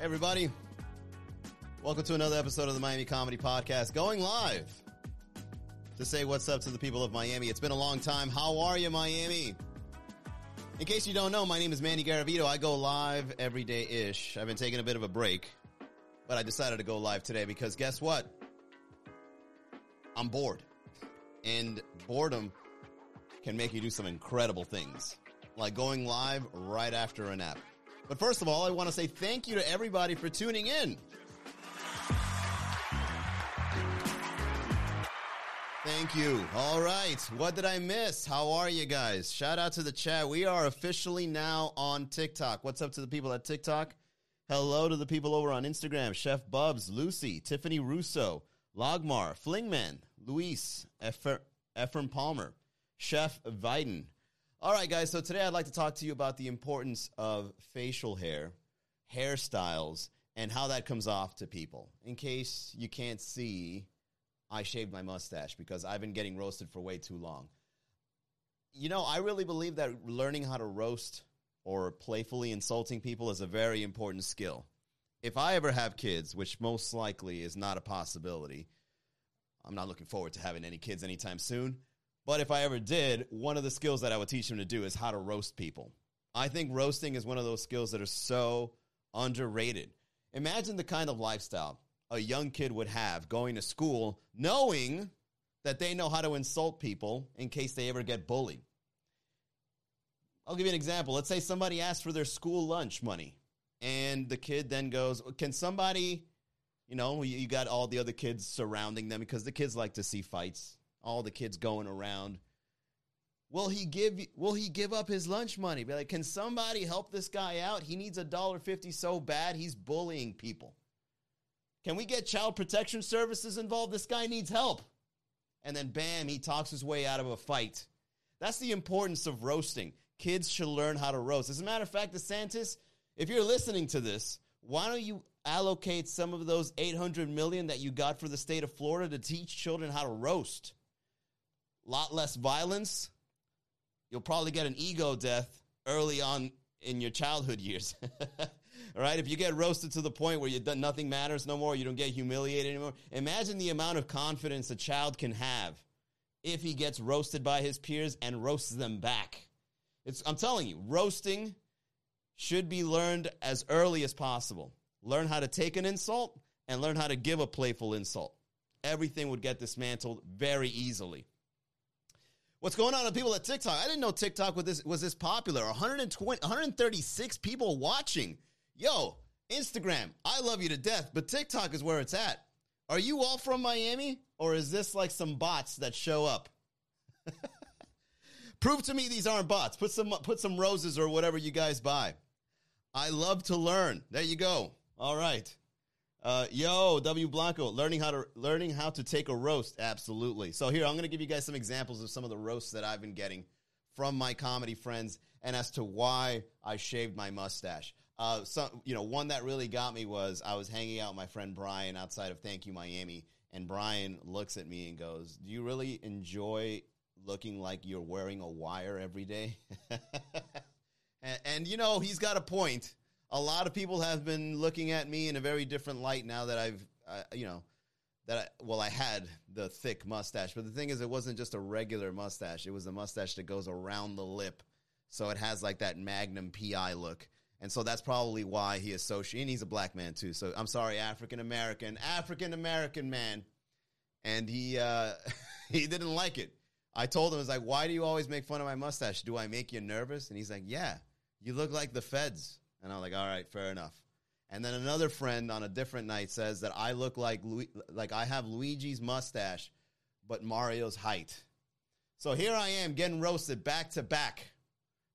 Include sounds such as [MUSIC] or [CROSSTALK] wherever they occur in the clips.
Everybody. Welcome to another episode of the Miami Comedy Podcast, going live to say what's up to the people of Miami. It's been a long time. How are you, Miami? In case you don't know, my name is Manny Garavito. I go live every day ish. I've been taking a bit of a break, but I decided to go live today because guess what? I'm bored. And boredom can make you do some incredible things, like going live right after a nap. But first of all, I want to say thank you to everybody for tuning in. Thank you. All right. What did I miss? How are you guys? Shout out to the chat. We are officially now on TikTok. What's up to the people at TikTok? Hello to the people over on Instagram. Chef Bubs, Lucy, Tiffany Russo, Logmar, Flingman, Luis, Ephraim Palmer, Chef Viden. All right, guys. So today I'd like to talk to you about the importance of facial hair, hairstyles, and how that comes off to people. In case you can't see, I shaved my mustache because I've been getting roasted for way too long. You know, I really believe that learning how to roast or playfully insulting people is a very important skill. If I ever have kids, which most likely is not a possibility, I'm not looking forward to having any kids anytime soon. But if I ever did, one of the skills that I would teach them to do is how to roast people. I think roasting is one of those skills that are so underrated. Imagine the kind of lifestyle a young kid would have going to school knowing that they know how to insult people in case they ever get bullied. I'll give you an example. Let's say somebody asks for their school lunch money, and the kid then goes, Can somebody, you know, you got all the other kids surrounding them because the kids like to see fights, all the kids going around. Will he give will he give up his lunch money? Be like, can somebody help this guy out? He needs a dollar fifty so bad he's bullying people. Can we get child protection services involved? This guy needs help. And then bam, he talks his way out of a fight. That's the importance of roasting. Kids should learn how to roast. As a matter of fact, DeSantis, if you're listening to this, why don't you allocate some of those 800 million that you got for the state of Florida to teach children how to roast? Lot less violence. You'll probably get an ego death early on in your childhood years. [LAUGHS] All right, if you get roasted to the point where you done, nothing matters no more, you don't get humiliated anymore. Imagine the amount of confidence a child can have if he gets roasted by his peers and roasts them back. It's, I'm telling you, roasting should be learned as early as possible. Learn how to take an insult and learn how to give a playful insult. Everything would get dismantled very easily. What's going on with people at TikTok? I didn't know TikTok was this, was this popular. 120, 136 people watching. Yo, Instagram, I love you to death, but TikTok is where it's at. Are you all from Miami or is this like some bots that show up? [LAUGHS] Prove to me these aren't bots. Put some put some roses or whatever you guys buy. I love to learn. There you go. All right. Uh, yo, W Blanco, learning how to learning how to take a roast. Absolutely. So here, I'm going to give you guys some examples of some of the roasts that I've been getting from my comedy friends, and as to why I shaved my mustache. Uh, so you know, one that really got me was I was hanging out with my friend Brian outside of Thank You Miami, and Brian looks at me and goes, "Do you really enjoy looking like you're wearing a wire every day?" [LAUGHS] and, and you know, he's got a point. A lot of people have been looking at me in a very different light now that I've, uh, you know, that I, well, I had the thick mustache, but the thing is, it wasn't just a regular mustache. It was a mustache that goes around the lip, so it has like that Magnum PI look. And so that's probably why he associated. And he's a black man too. So I'm sorry, African American, African American man. And he uh, [LAUGHS] he didn't like it. I told him, I was like, why do you always make fun of my mustache? Do I make you nervous? And he's like, yeah, you look like the feds. And I'm like, all right, fair enough. And then another friend on a different night says that I look like like I have Luigi's mustache, but Mario's height. So here I am getting roasted back to back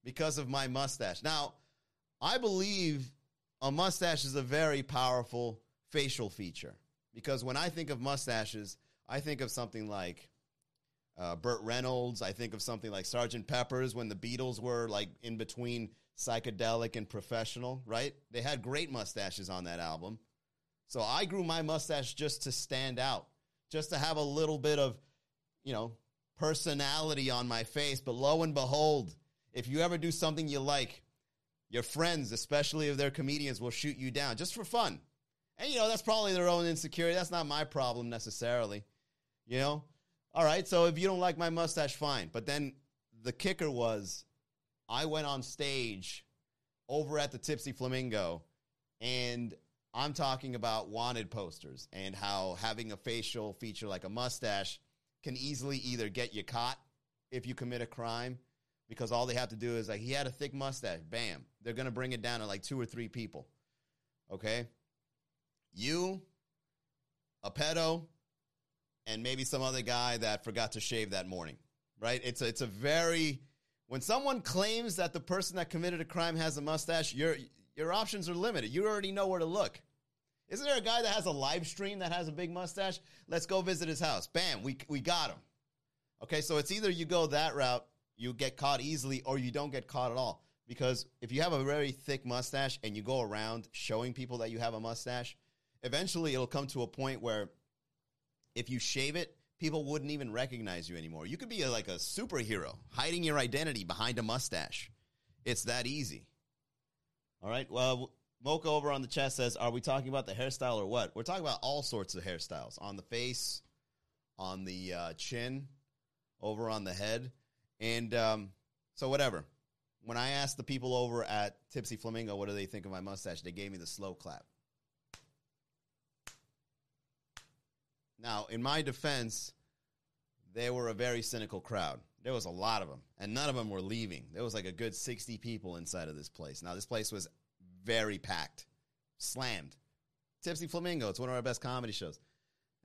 because of my mustache. Now, I believe a mustache is a very powerful facial feature because when I think of mustaches, I think of something like uh, Burt Reynolds. I think of something like Sergeant Pepper's when the Beatles were like in between psychedelic and professional, right? They had great mustaches on that album. So I grew my mustache just to stand out, just to have a little bit of, you know, personality on my face. But lo and behold, if you ever do something you like, Your friends, especially if they're comedians, will shoot you down just for fun. And, you know, that's probably their own insecurity. That's not my problem necessarily. You know? All right, so if you don't like my mustache, fine. But then the kicker was I went on stage over at the Tipsy Flamingo and I'm talking about wanted posters and how having a facial feature like a mustache can easily either get you caught if you commit a crime because all they have to do is like he had a thick mustache, bam. They're going to bring it down to like two or three people. Okay? You, a pedo, and maybe some other guy that forgot to shave that morning. Right? It's a, it's a very when someone claims that the person that committed a crime has a mustache, your your options are limited. You already know where to look. Isn't there a guy that has a live stream that has a big mustache? Let's go visit his house. Bam, we we got him. Okay, so it's either you go that route, you get caught easily, or you don't get caught at all. Because if you have a very thick mustache and you go around showing people that you have a mustache, eventually it'll come to a point where if you shave it, people wouldn't even recognize you anymore. You could be a, like a superhero hiding your identity behind a mustache. It's that easy. All right. Well, Mocha over on the chat says, "Are we talking about the hairstyle or what?" We're talking about all sorts of hairstyles on the face, on the uh, chin, over on the head, and um, so whatever. When I asked the people over at Tipsy Flamingo, what do they think of my mustache? They gave me the slow clap. Now, in my defense, they were a very cynical crowd. There was a lot of them, and none of them were leaving. There was like a good 60 people inside of this place. Now, this place was very packed, slammed. Tipsy Flamingo, it's one of our best comedy shows.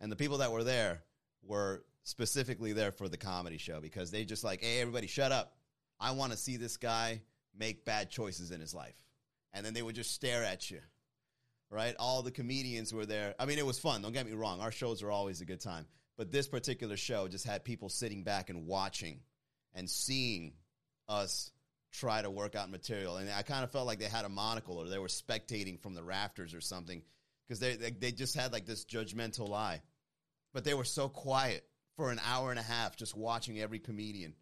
And the people that were there were specifically there for the comedy show because they just like, hey, everybody, shut up. I want to see this guy make bad choices in his life. And then they would just stare at you right? All the comedians were there. I mean, it was fun. Don't get me wrong. Our shows are always a good time. But this particular show just had people sitting back and watching and seeing us try to work out material. And I kind of felt like they had a monocle or they were spectating from the rafters or something because they, they, they just had like this judgmental eye. But they were so quiet for an hour and a half just watching every comedian,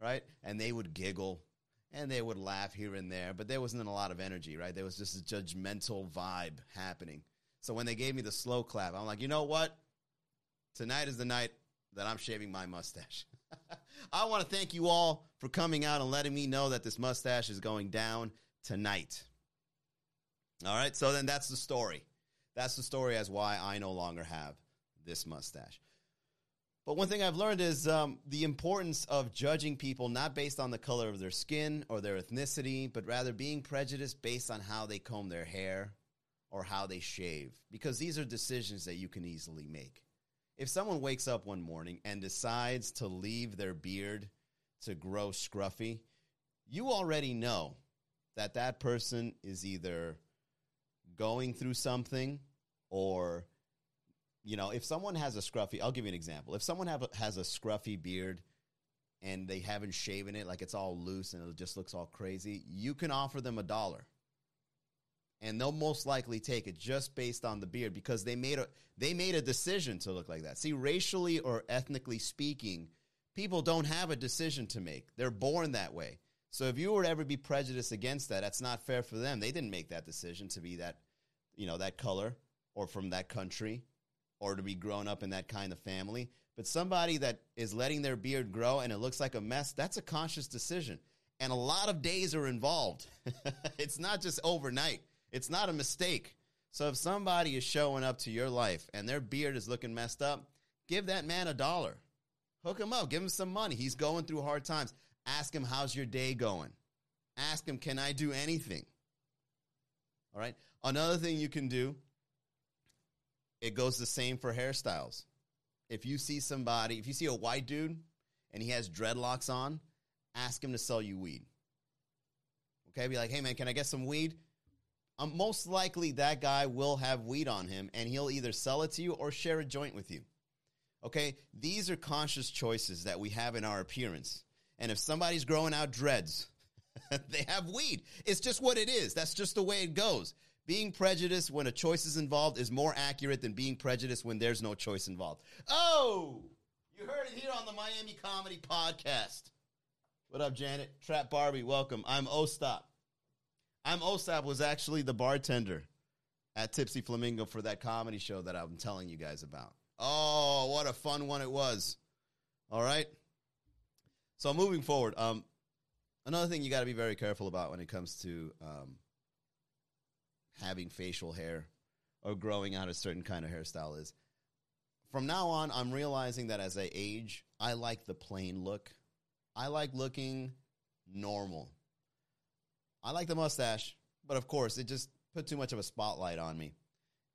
right? And they would giggle and they would laugh here and there, but there wasn't a lot of energy, right? There was just a judgmental vibe happening. So when they gave me the slow clap, I'm like, you know what? Tonight is the night that I'm shaving my mustache. [LAUGHS] I want to thank you all for coming out and letting me know that this mustache is going down tonight. All right, so then that's the story. That's the story as why I no longer have this mustache. But one thing I've learned is um, the importance of judging people not based on the color of their skin or their ethnicity, but rather being prejudiced based on how they comb their hair or how they shave, because these are decisions that you can easily make. If someone wakes up one morning and decides to leave their beard to grow scruffy, you already know that that person is either going through something or you know, if someone has a scruffy, I'll give you an example. If someone have a, has a scruffy beard and they haven't shaven it, like it's all loose and it just looks all crazy, you can offer them a dollar. And they'll most likely take it just based on the beard because they made a they made a decision to look like that. See, racially or ethnically speaking, people don't have a decision to make. They're born that way. So if you were to ever be prejudiced against that, that's not fair for them. They didn't make that decision to be that, you know, that color or from that country or to be grown up in that kind of family. But somebody that is letting their beard grow and it looks like a mess, that's a conscious decision. And a lot of days are involved. [LAUGHS] it's not just overnight, it's not a mistake. So if somebody is showing up to your life and their beard is looking messed up, give that man a dollar. Hook him up, give him some money. He's going through hard times. Ask him, how's your day going? Ask him, can I do anything? All right. Another thing you can do it goes the same for hairstyles. If you see somebody, if you see a white dude and he has dreadlocks on, ask him to sell you weed. Okay, be like, hey man, can I get some weed? Um, most likely that guy will have weed on him and he'll either sell it to you or share a joint with you. Okay, these are conscious choices that we have in our appearance. And if somebody's growing out dreads, [LAUGHS] they have weed. It's just what it is. That's just the way it goes. Being prejudiced when a choice is involved is more accurate than being prejudiced when there's no choice involved. Oh, you heard it here on the Miami Comedy Podcast. What up, Janet? Trap Barbie, welcome. I'm Ostap. I'm Osap was actually the bartender at Tipsy Flamingo for that comedy show that I'm telling you guys about. Oh, what a fun one it was. All right. So moving forward, um, another thing you got to be very careful about when it comes to um, having facial hair or growing out a certain kind of hairstyle is from now on, I'm realizing that as I age, I like the plain look. I like looking normal. I like the mustache, but of course, it just put too much of a spotlight on me.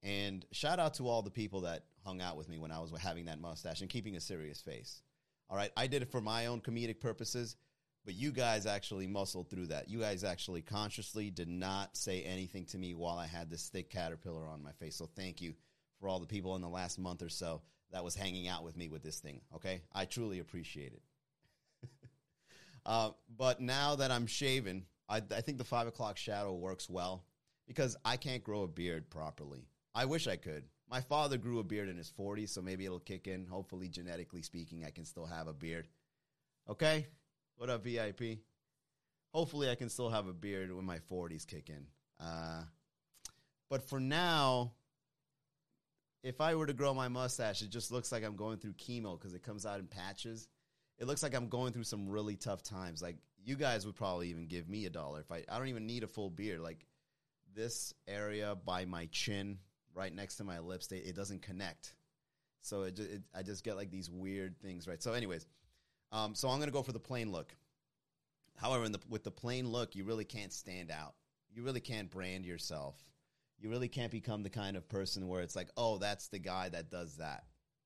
And shout out to all the people that hung out with me when I was having that mustache and keeping a serious face. All right, I did it for my own comedic purposes, but you guys actually muscled through that. You guys actually consciously did not say anything to me while I had this thick caterpillar on my face. So thank you for all the people in the last month or so that was hanging out with me with this thing. Okay, I truly appreciate it. [LAUGHS] uh, but now that I'm shaven, I, I think the five o'clock shadow works well because I can't grow a beard properly. I wish I could. My father grew a beard in his 40s, so maybe it'll kick in. Hopefully, genetically speaking, I can still have a beard. Okay? What up, VIP? Hopefully, I can still have a beard when my 40s kick in. Uh, but for now, if I were to grow my mustache, it just looks like I'm going through chemo because it comes out in patches. It looks like I'm going through some really tough times. Like you guys would probably even give me a dollar if I. I don't even need a full beard. Like this area by my chin, right next to my lips, they, it doesn't connect. So it, it, I just get like these weird things, right? So, anyways, um, so I'm gonna go for the plain look. However, the, with the plain look, you really can't stand out. You really can't brand yourself you really can't become the kind of person where it's like, oh, that's the guy that does that.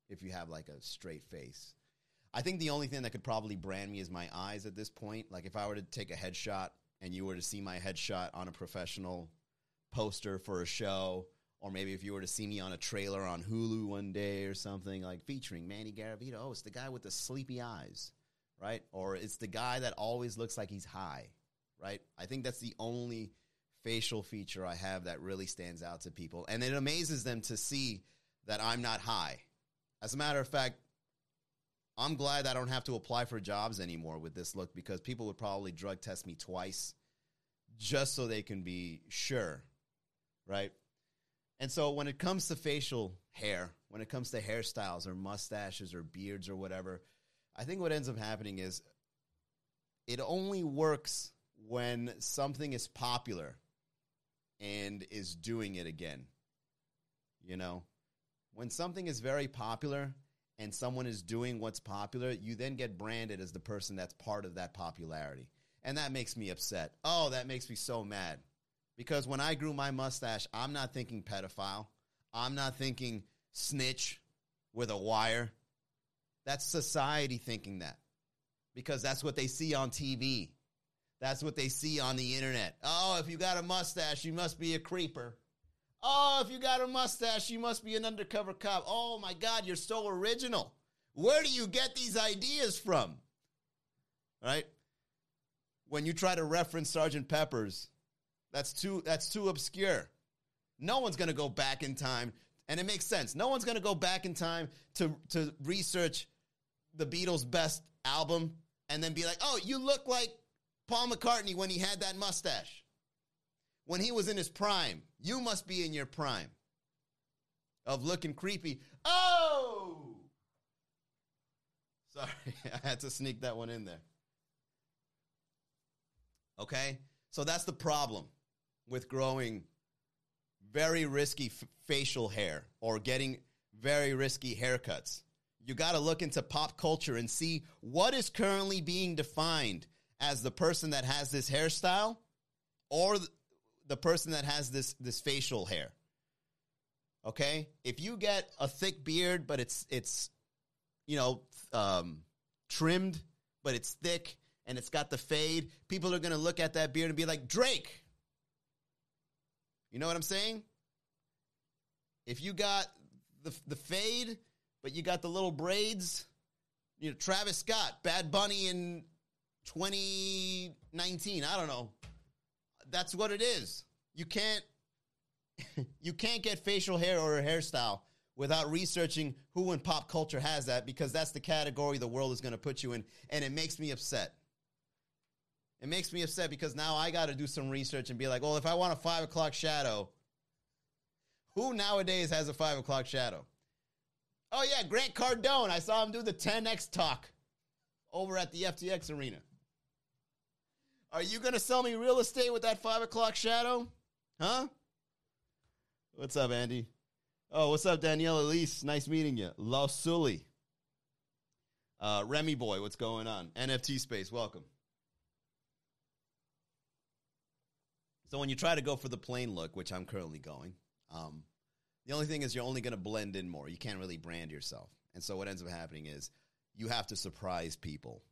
If you have like a straight face, I think the only thing that could probably brand me is my eyes at this point. Like if I were to take a headshot and you were to see my headshot on a professional poster for a show, or maybe if you were to see me on a trailer on Hulu one day or something like featuring Manny Garavito, oh, it's the guy with the sleepy eyes, right? Or it's the guy that always looks like he's high, right? I think that's the only facial feature I have that really stands out to people. And it amazes them to see that I'm not high. As a matter of fact, I'm glad I don't have to apply for jobs anymore with this look because people would probably drug test me twice just so they can be sure, right? And so when it comes to facial hair, when it comes to hairstyles or mustaches or beards or whatever, I think what ends up happening is it only works when something is popular and is doing it again. You know, when something is very popular and someone is doing what's popular, you then get branded as the person that's part of that popularity. And that makes me upset. Oh, that makes me so mad. Because when I grew my mustache, I'm not thinking pedophile. I'm not thinking snitch with a wire. That's society thinking that. Because that's what they see on TV. That's what they see on the internet. Oh, if you got a mustache, you must be a creeper. Oh, if you got a mustache, you must be an undercover cop. Oh my God, you're so original. Where do you get these ideas from? Right? When you try to reference Sergeant Pepper's, that's too that's too obscure. No one's gonna go back in time, and it makes sense. No one's gonna go back in time to to research the Beatles' best album and then be like, "Oh, you look like Paul McCartney when he had that mustache. When he was in his prime. You must be in your prime of looking creepy. Oh! Sorry, [LAUGHS] I had to sneak that one in there. Okay? So that's the problem with growing very risky f- facial hair or getting very risky haircuts. You got to look into pop culture and see what is currently being defined as the person that has this hairstyle or the person that has this this facial hair. Okay? If you get a thick beard but it's it's you know um, trimmed but it's thick and it's got the fade, people are going to look at that beard and be like, "Drake." You know what I'm saying? If you got the the fade but you got the little braids, you know, Travis Scott, Bad Bunny in 2019. I don't know. That's what it is. You can't [LAUGHS] you can't get facial hair or a hairstyle without researching who in pop culture has that because that's the category the world is going to put you in and it makes me upset. It makes me upset because now I got to do some research and be like, well, if I want a five o'clock shadow, who nowadays has a five o'clock shadow? Oh, yeah, Grant Cardone. I saw him do the 10X talk over at the FTX arena. Are you to sell me real estate with that five o'clock shadow? Huh? What's up, Andy? Oh, what's up, Danielle Elise? Nice meeting you. Los Sully. Uh, Remy Boy, what's going on? NFT Space, welcome. So when you try to go for the plain look, which I'm currently going, um, the only thing is you're only going to blend in more. You can't really brand yourself. And so what ends up happening is you have to surprise people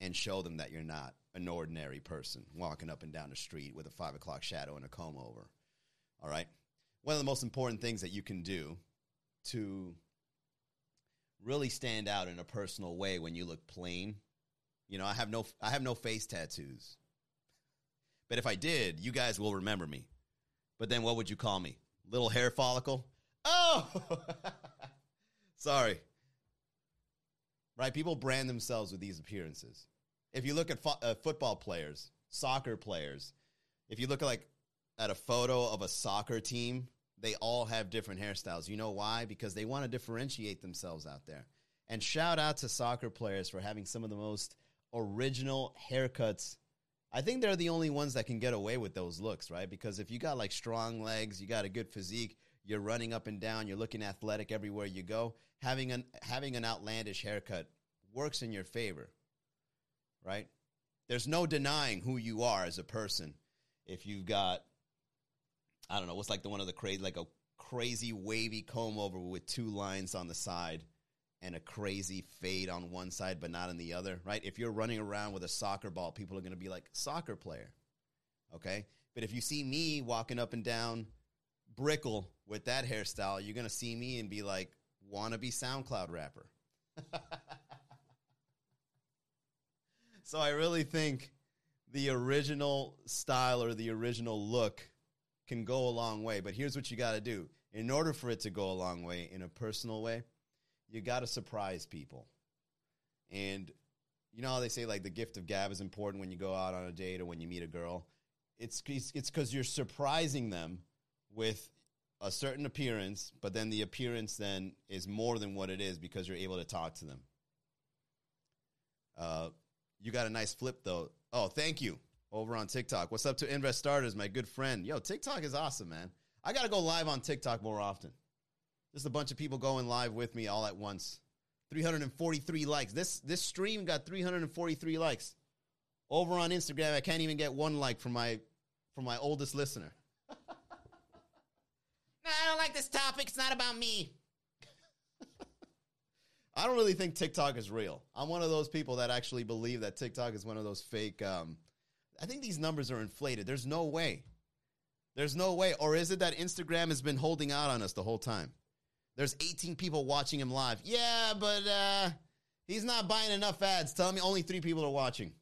and show them that you're not an ordinary person walking up and down the street with a five o'clock shadow and a comb over. All right. One of the most important things that you can do to really stand out in a personal way when you look plain. You know, I have no I have no face tattoos. But if I did, you guys will remember me. But then what would you call me? Little hair follicle? Oh! [LAUGHS] Sorry. Right? People brand themselves with these appearances. If you look at fo- uh, football players, soccer players, if you look at like at a photo of a soccer team, they all have different hairstyles. You know why? Because they want to differentiate themselves out there. And shout out to soccer players for having some of the most original haircuts I think they're the only ones that can get away with those looks, right? Because if you got like strong legs, you got a good physique, you're running up and down, you're looking athletic everywhere you go, having an having an outlandish haircut works in your favor. Right? There's no denying who you are as a person if you've got I don't know, what's like the one of the crazy like a crazy wavy comb over with two lines on the side and a crazy fade on one side but not on the other, right? If you're running around with a soccer ball, people are going to be like, soccer player. Okay? But if you see me walking up and down Brickell with that hairstyle, you're to see me and be like, wannabe SoundCloud rapper. [LAUGHS] so I really think the original style or the original look can go a long way. But here's what you got to do in order for it to go a long way in a personal way you got to surprise people. And you know how they say like the gift of gab is important when you go out on a date or when you meet a girl. It's it's because you're surprising them with a certain appearance, but then the appearance then is more than what it is because you're able to talk to them. Uh, you got a nice flip though. Oh, thank you. Over on TikTok. What's up to Invest Starters, my good friend? Yo, TikTok is awesome, man. I got to go live on TikTok more often. Just a bunch of people going live with me all at once. 343 likes. This this stream got 343 likes. Over on Instagram, I can't even get one like from my from my oldest listener. Like this topic. It's not about me. [LAUGHS] I don't really think TikTok is real. I'm one of those people that actually believe that TikTok is one of those fake. Um, I think these numbers are inflated. There's no way. There's no way. Or is it that Instagram has been holding out on us the whole time? There's 18 people watching him live. Yeah, but uh, he's not buying enough ads. Tell me only three people are watching.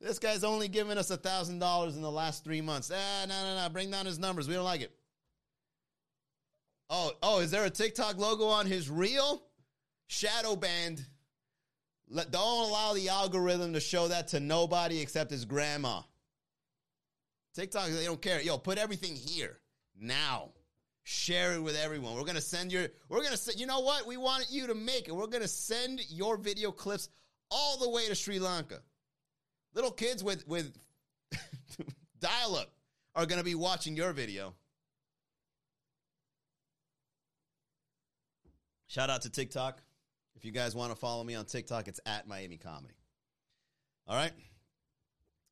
This guy's only given us a thousand dollars in the last three months. Ah, no, no, no. Bring down his numbers. We don't like it. Oh, oh, is there a TikTok logo on his reel? Shadow banned. Let, don't allow the algorithm to show that to nobody except his grandma. TikTok, they don't care. Yo, put everything here now. Share it with everyone. We're gonna send your. We're gonna say. You know what? We want you to make it. We're gonna send your video clips all the way to Sri Lanka. Little kids with with [LAUGHS] dial up are gonna be watching your video. Shout out to TikTok. If you guys want to follow me on TikTok, it's at Miami Comedy. All right.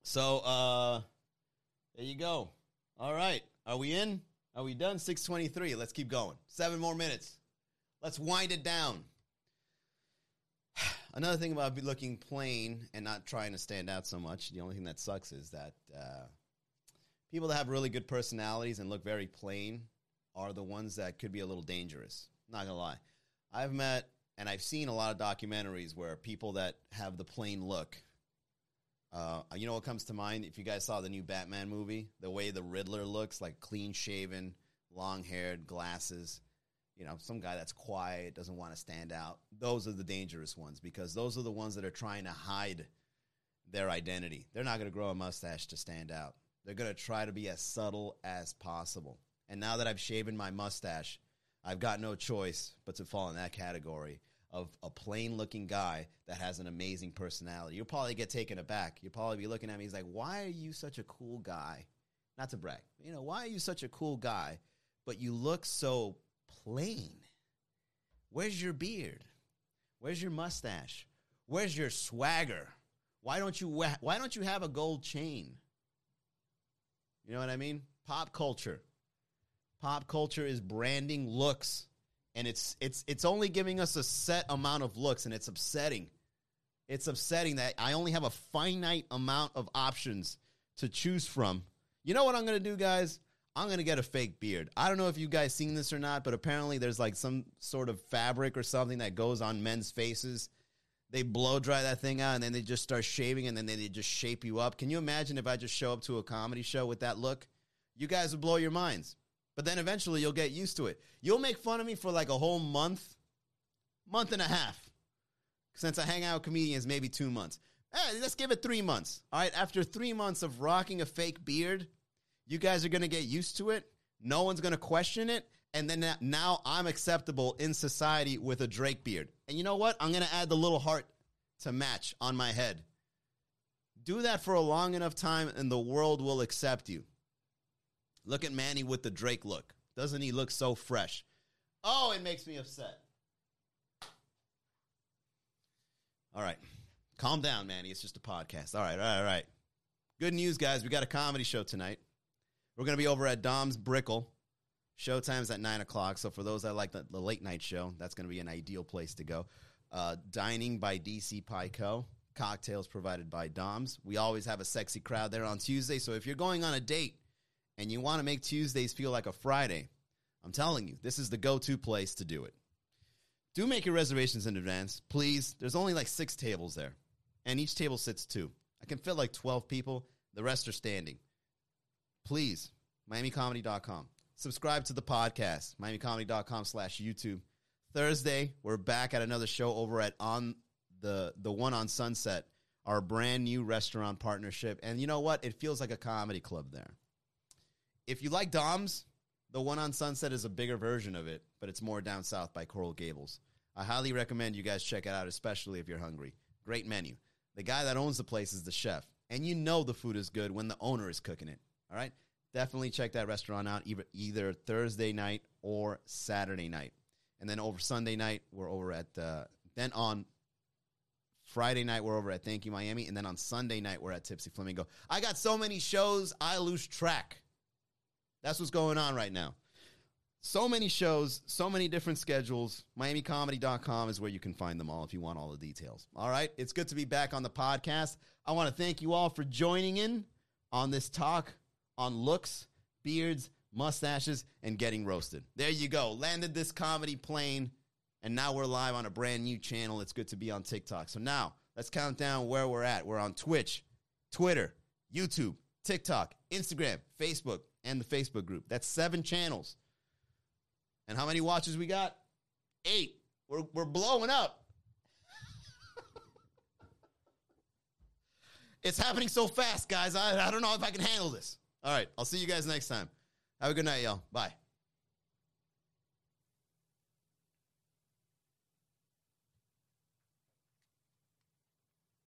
So uh there you go. All right. Are we in? Are we done? 623. Let's keep going. Seven more minutes. Let's wind it down. Another thing about looking plain and not trying to stand out so much, the only thing that sucks is that uh, people that have really good personalities and look very plain are the ones that could be a little dangerous. Not gonna lie. I've met and I've seen a lot of documentaries where people that have the plain look uh, you know what comes to mind? If you guys saw the new Batman movie, the way the Riddler looks, like clean shaven, long haired, glasses. You know, some guy that's quiet, doesn't want to stand out. Those are the dangerous ones because those are the ones that are trying to hide their identity. They're not going to grow a mustache to stand out. They're going to try to be as subtle as possible. And now that I've shaven my mustache, I've got no choice but to fall in that category of a plain looking guy that has an amazing personality. You'll probably get taken aback. You'll probably be looking at me. He's like, why are you such a cool guy? Not to brag. You know, why are you such a cool guy, but you look so plain? Where's your beard? Where's your mustache? Where's your swagger? Why don't you why don't you have a gold chain? You know what I mean? Pop culture. Pop culture is branding looks and it's it's it's only giving us a set amount of looks and it's upsetting it's upsetting that i only have a finite amount of options to choose from you know what i'm gonna do guys i'm gonna get a fake beard i don't know if you guys seen this or not but apparently there's like some sort of fabric or something that goes on men's faces they blow dry that thing out and then they just start shaving and then they just shape you up can you imagine if i just show up to a comedy show with that look you guys would blow your minds but then eventually you'll get used to it. You'll make fun of me for like a whole month, month and a half. Since I hang out with comedians, maybe two months. Hey, let's give it three months. All right, after three months of rocking a fake beard, you guys are gonna get used to it. No one's gonna question it. And then now I'm acceptable in society with a Drake beard. And you know what? I'm gonna add the little heart to match on my head. Do that for a long enough time, and the world will accept you. Look at Manny with the Drake look. Doesn't he look so fresh? Oh, it makes me upset. All right. Calm down, Manny. It's just a podcast. All right, all right, all right. Good news, guys. We got a comedy show tonight. We're going to be over at Dom's Brickell. Showtime's at 9 o'clock. So for those that like the, the late night show, that's going to be an ideal place to go. Uh, dining by DC Pie Co. Cocktails provided by Dom's. We always have a sexy crowd there on Tuesday. So if you're going on a date, and you want to make Tuesdays feel like a Friday, I'm telling you, this is the go to place to do it. Do make your reservations in advance, please. There's only like six tables there, and each table sits two. I can fit like 12 people, the rest are standing. Please, MiamiComedy.com. Subscribe to the podcast, MiamiComedy.com slash YouTube. Thursday, we're back at another show over at on the the one on Sunset, our brand new restaurant partnership. And you know what? It feels like a comedy club there if you like Dom's, the one on Sunset is a bigger version of it, but it's more down south by Coral Gables. I highly recommend you guys check it out, especially if you're hungry. Great menu. The guy that owns the place is the chef, and you know the food is good when the owner is cooking it. All right? Definitely check that restaurant out either, either Thursday night or Saturday night. And then over Sunday night, we're over at, uh, then on Friday night, we're over at Thank You Miami. And then on Sunday night, we're at Tipsy Flamingo. I got so many shows, I lose track. That's what's going on right now. So many shows, so many different schedules. MiamiComedy.com is where you can find them all if you want all the details. All right. It's good to be back on the podcast. I want to thank you all for joining in on this talk on looks, beards, mustaches, and getting roasted. There you go. Landed this comedy plane, and now we're live on a brand new channel. It's good to be on TikTok. So now let's count down where we're at. We're on Twitch, Twitter, YouTube, TikTok, Instagram, Facebook, and the Facebook group. That's seven channels. And how many watches we got? Eight. We're, we're blowing up. [LAUGHS] it's happening so fast, guys. I, I don't know if I can handle this. All right. I'll see you guys next time. Have a good night, y'all. Bye.